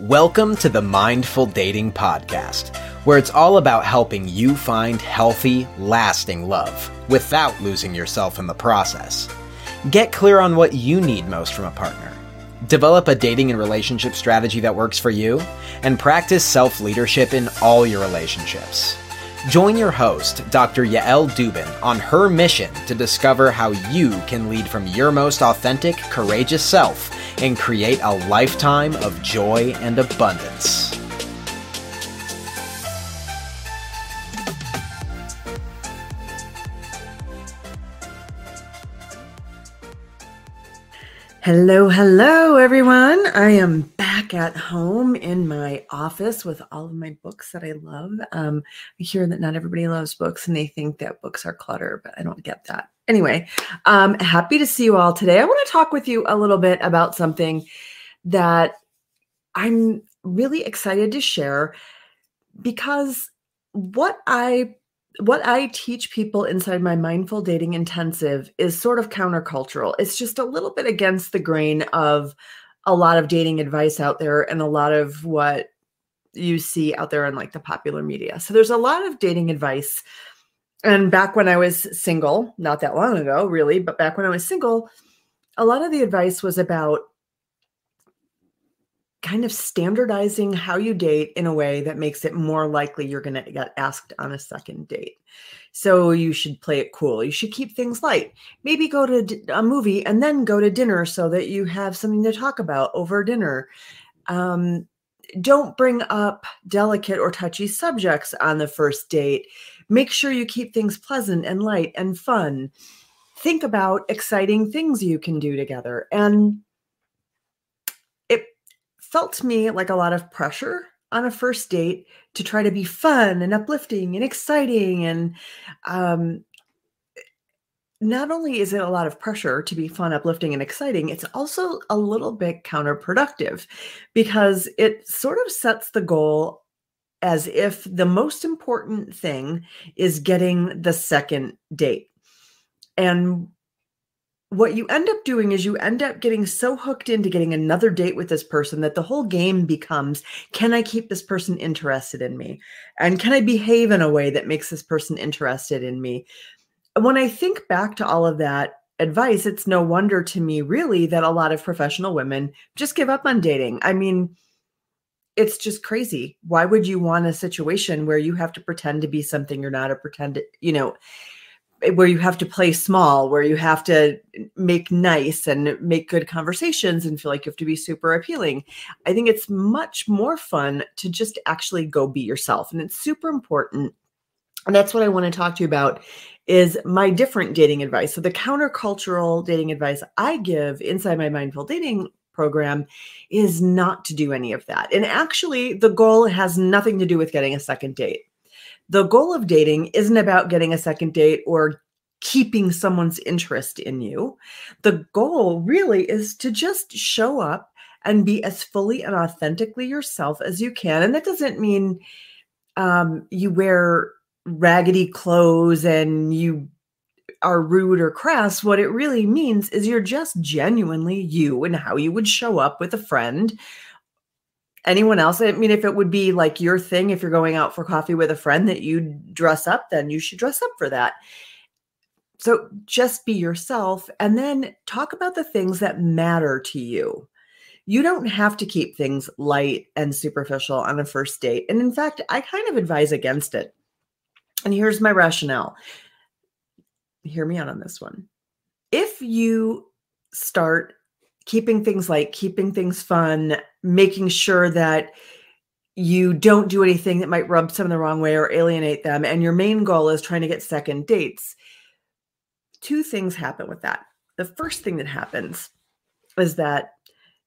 Welcome to the Mindful Dating Podcast, where it's all about helping you find healthy, lasting love without losing yourself in the process. Get clear on what you need most from a partner. Develop a dating and relationship strategy that works for you, and practice self leadership in all your relationships. Join your host, Dr. Yael Dubin, on her mission to discover how you can lead from your most authentic, courageous self and create a lifetime of joy and abundance. Hello, hello, everyone. I am back at home in my office with all of my books that I love. Um, I hear that not everybody loves books and they think that books are clutter, but I don't get that. Anyway, um, happy to see you all today. I want to talk with you a little bit about something that I'm really excited to share because what I what I teach people inside my mindful dating intensive is sort of countercultural. It's just a little bit against the grain of a lot of dating advice out there and a lot of what you see out there in like the popular media. So there's a lot of dating advice. And back when I was single, not that long ago, really, but back when I was single, a lot of the advice was about kind of standardizing how you date in a way that makes it more likely you're going to get asked on a second date. So you should play it cool. You should keep things light. Maybe go to a movie and then go to dinner so that you have something to talk about over dinner. Um, don't bring up delicate or touchy subjects on the first date. Make sure you keep things pleasant and light and fun. Think about exciting things you can do together. And it felt to me like a lot of pressure on a first date to try to be fun and uplifting and exciting and um, not only is it a lot of pressure to be fun uplifting and exciting it's also a little bit counterproductive because it sort of sets the goal as if the most important thing is getting the second date and what you end up doing is you end up getting so hooked into getting another date with this person that the whole game becomes can I keep this person interested in me? And can I behave in a way that makes this person interested in me? When I think back to all of that advice, it's no wonder to me, really, that a lot of professional women just give up on dating. I mean, it's just crazy. Why would you want a situation where you have to pretend to be something you're not or pretend to, you know? Eh, where you have to play small, where you have to make nice and make good conversations and feel like you have to be super appealing. I think it's much more fun to just actually go be yourself. And it's super important. And that's what I want to talk to you about is my different dating advice. So the countercultural dating advice I give inside my mindful dating program is not to do any of that. And actually the goal has nothing to do with getting a second date the goal of dating isn't about getting a second date or keeping someone's interest in you. The goal really is to just show up and be as fully and authentically yourself as you can. And that doesn't mean um, you wear raggedy clothes and you are rude or crass. What it really means is you're just genuinely you and how you would show up with a friend. Anyone else? I mean if it would be like your thing if you're going out for coffee with a friend that you dress up then you should dress up for that. So just be yourself and then talk about the things that matter to you. You don't have to keep things light and superficial on a first date. And in fact i kind of advise against it and here's my rationale hear me out on this one if you start keeping things light, keeping things fun, making sure that you don't do anything that might rub someone the wrong way or alienate them. And your main goal is trying to get second dates. Two things happen with that. The first thing that happens is that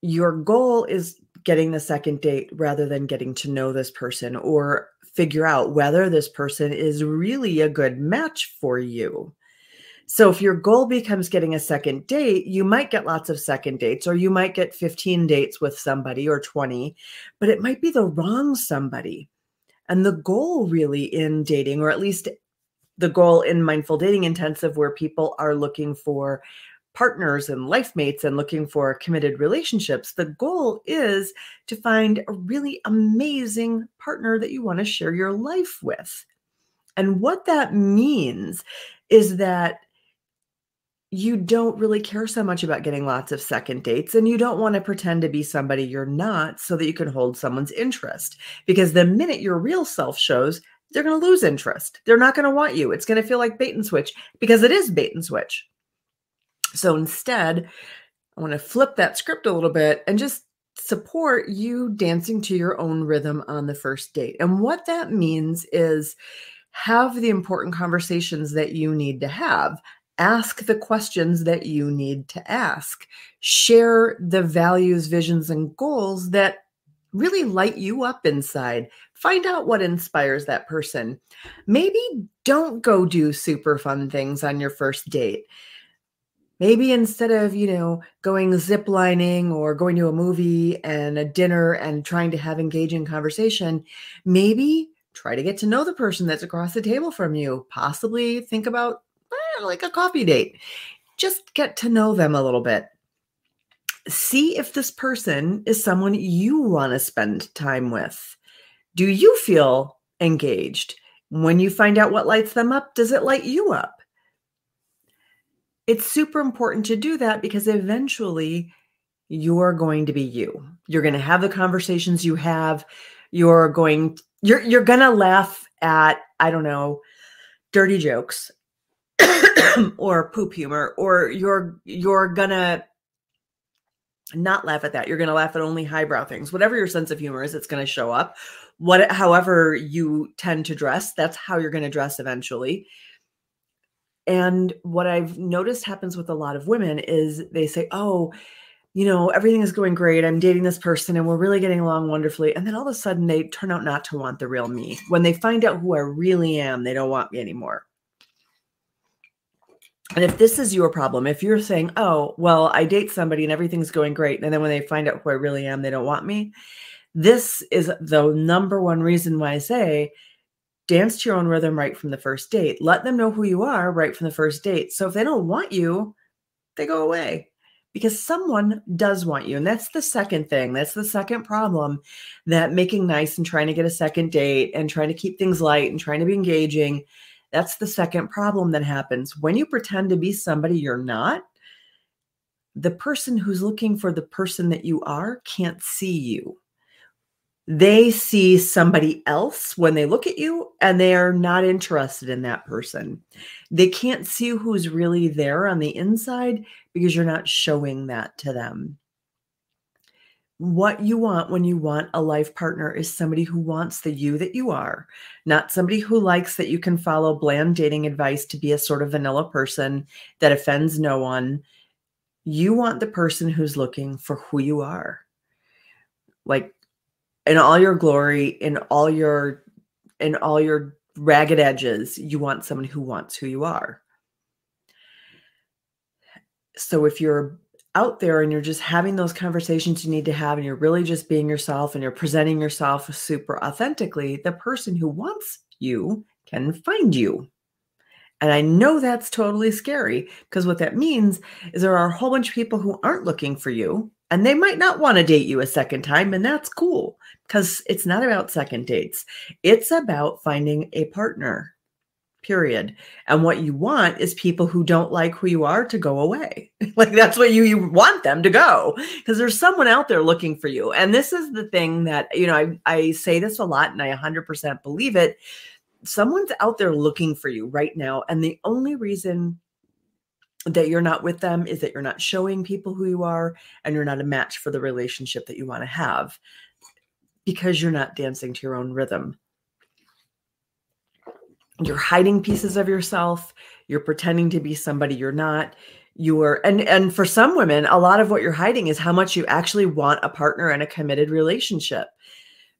your goal is getting the second date rather than getting to know this person or figure out whether this person is really a good match for you. So if your goal becomes getting a second date, you might get lots of second dates, or you might get 15 dates with somebody or 20, but it might be the wrong somebody. And the goal really in dating, or at least the goal in mindful dating intensive, where people are looking for partners and life mates and looking for committed relationships. The goal is to find a really amazing partner that you want to share your life with. And what that means is that you don't really care so much about getting lots of second dates and you don't want to pretend to be somebody you're not so that you can hold someone's interest because the minute your real self shows they're going to lose interest they're not going to want you it's going to feel like bait and switch because it is bait and switch so instead i want to flip that script a little bit and just support you dancing to your own rhythm on the first date and what that means is have the important conversations that you need to have ask the questions that you need to ask, share the values, visions, and goals that really light you up inside. Find out what inspires that person. Maybe don't go do super fun things on your first date. Maybe instead of, you know, going ziplining or going to a movie and a dinner and trying to have engaging conversation, maybe try to get to know the person that's across the table from you. Possibly think about eh, like a coffee date. Just get to know them a little bit. See if this person is someone you want to spend time with. Do you feel engaged? When you find out what lights them up, does it light you up? It's super important to do that because eventually you're going to be you. You're going to have the conversations you have. You're going you're you're going to laugh at I don't know dirty jokes or poop humor or you're you're gonna not laugh at that you're gonna laugh at only highbrow things whatever your sense of humor is it's gonna show up what however you tend to dress that's how you're gonna dress eventually and what i've noticed happens with a lot of women is they say oh you know everything is going great i'm dating this person and we're really getting along wonderfully and then all of a sudden they turn out not to want the real me when they find out who i really am they don't want me anymore and if this is your problem, if you're saying, oh, well, I date somebody and everything's going great. And then when they find out who I really am, they don't want me. This is the number one reason why I say dance to your own rhythm right from the first date. Let them know who you are right from the first date. So if they don't want you, they go away because someone does want you. And that's the second thing. That's the second problem that making nice and trying to get a second date and trying to keep things light and trying to be engaging that's the second problem that happens. When you pretend to be somebody you're not, the person who's looking for the person that you are can't see you. They see somebody else when they look at you and they are not interested in that person. They can't see who's really there on the inside because you're not showing that to them what you want when you want a life partner is somebody who wants the you that you are, not somebody who likes that you can follow bland dating advice to be a sort of vanilla person that offends no one. You want the person who's looking for who you are. Like in all your glory, in all your in all your ragged edges, you want someone who wants who you are. So if you're out there and you're just having those conversations you need to have and you're really just being yourself and you're presenting yourself super authentically, the person who wants you can find you. And I know that's totally scary because what that means is there are a whole bunch of people who aren't looking for you and they might not want to date you a second time. And that's cool because it's not about second dates, it's about finding a partner period. And what you want is people who don't like who you are to go away. like that's what you, you want them to go because there's someone out there looking for you. And this is the thing that, you know, I, I say this a lot and I 100% believe it. Someone's out there looking for you right now. And the only reason that you're not with them is that you're not showing people who you are and you're not a match for the relationship that you want to have because you're not dancing to your own rhythm. You're hiding pieces of yourself you're pretending to be somebody you're not you're and and for some women a lot of what you're hiding is how much you actually want a partner and a committed relationship.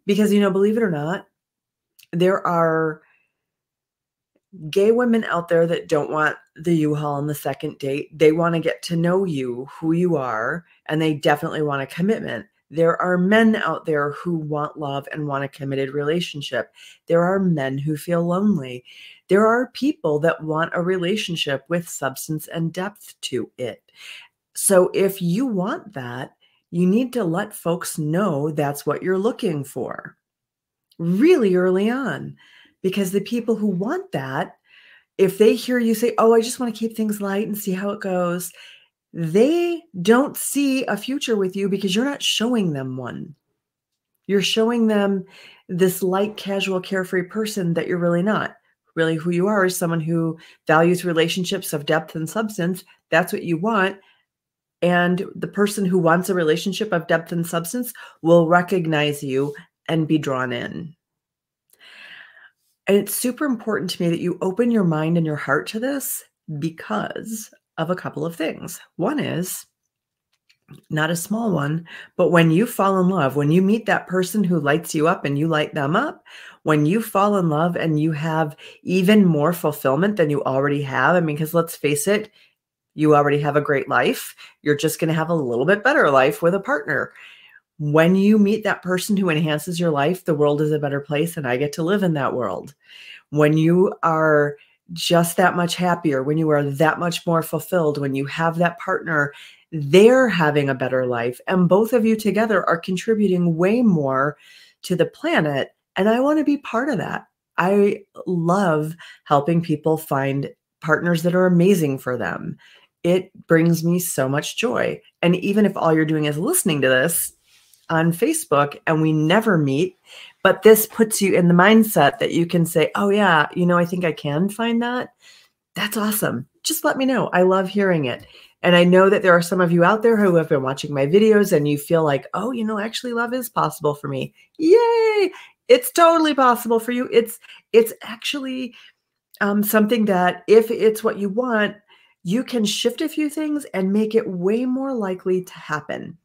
Because you know believe it or not there are gay women out there that don't want the u-haul on the second date they want to get to know you who you are and they definitely want a commitment There are men out there who want love and want a committed relationship. There are men who feel lonely. There are people that want a relationship with substance and depth to it. So if you want that, you need to let folks know that's what you're looking for really early on. Because the people who want that, if they hear you say, Oh, I just want to keep things light and see how it goes, they don't see a future with you because you're not showing them one. You're showing them this light, casual, carefree person that you're really not. Really, who you are is someone who values relationships of depth and substance. That's what you want. And the person who wants a relationship of depth and substance will recognize you and be drawn in. And it's super important to me that you open your mind and your heart to this because of a couple of things. One is not a small one, but when you fall in love, when you meet that person who lights you up and you light them up, when you fall in love and you have even more fulfillment than you already have, I mean, because let's face it, you already have a great life. You're just going to have a little bit better life with a partner. When you meet that person who enhances your life, the world is a better place, and I get to live in that world. When you are just that much happier, when you are that much more fulfilled, when you have that partner, they're having a better life. And both of you together are contributing way more to the planet. And I want to be part of that. I love helping people find partners that are amazing for them. It brings me so much joy. And even if all you're doing is listening to this on Facebook and we never meet, but this puts you in the mindset that you can say, oh, yeah, you know, I think I can find that. That's awesome. Just let me know. I love hearing it. And I know that there are some of you out there who have been watching my videos and you feel like, oh, you know, actually love is possible for me. Yay! It's totally possible for you. It's it's actually um, something that if it's what you want, you can shift a few things and make it way more likely to happen.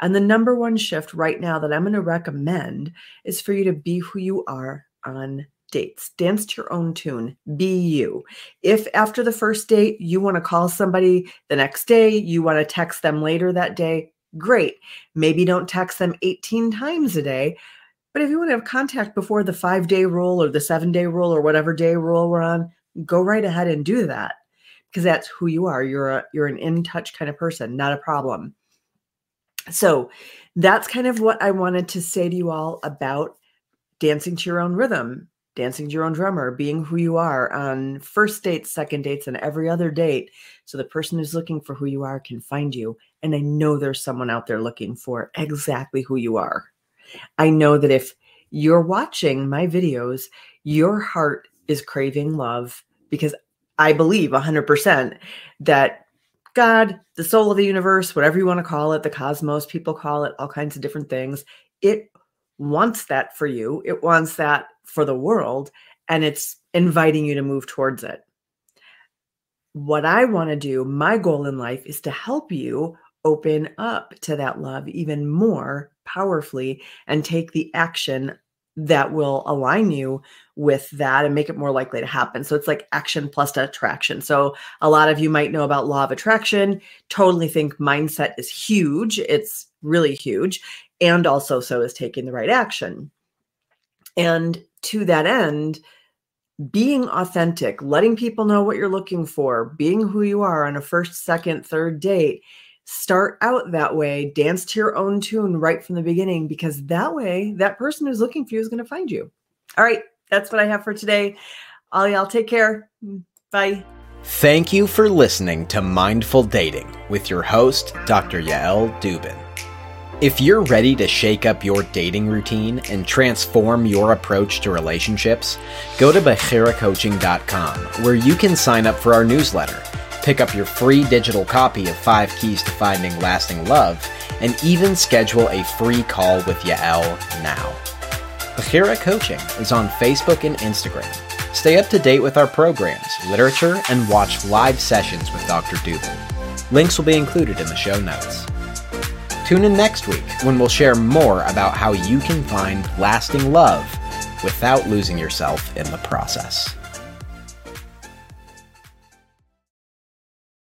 And the number one shift right now that I'm going to recommend is for you to be who you are on dates. Dance to your own tune. Be you. If after the first date you want to call somebody the next day, you want to text them later that day, great. Maybe don't text them 18 times a day. But if you want to have contact before the five day rule or the seven day rule or whatever day rule we're on, go right ahead and do that because that's who you are. You're a, you're an in touch kind of person, not a problem. So that's kind of what I wanted to say to you all about dancing to your own rhythm, dancing to your own drummer, being who you are on first dates, second dates, and every other date. So the person who's looking for who you are can find you. And I know there's someone out there looking for exactly who you are. I know that if you're watching my videos, your heart is craving love because I believe 100% that God, the soul of the universe, whatever you want to call it, the cosmos, people call it all kinds of different things. It wants that for you. It wants that for the world, and it's inviting you to move towards it. What I want to do, my goal in life is to help you open up to that love even more powerfully and take the action that will align you with that and make it more likely to happen. So it's like action plus attraction. So a lot of you might know about law of attraction, totally think mindset is huge. It's really huge. And also so is taking the right action. And to that end, being authentic, letting people know what you're looking for, being who you are on a first, second, third date start out that way dance to your own tune right from the beginning because that way that person who's looking for you is going to find you. All right that's what i have for today. All y'all take care. Mm, bye. Thank you for listening to mindful dating with your host dr yael dubin. If you're ready to shake up your dating routine and transform your approach to relationships, go to BechiraCoaching.com where you can sign up for our newsletter Pick up your free digital copy of Five Keys to Finding Lasting Love, and even schedule a free call with Yael now. Bechira Coaching is on Facebook and Instagram. Stay up to date with our programs, literature, and watch live sessions with Dr. Dubin. Links will be included in the show notes. Tune in next week when we'll share more about how you can find lasting love without losing yourself in the process.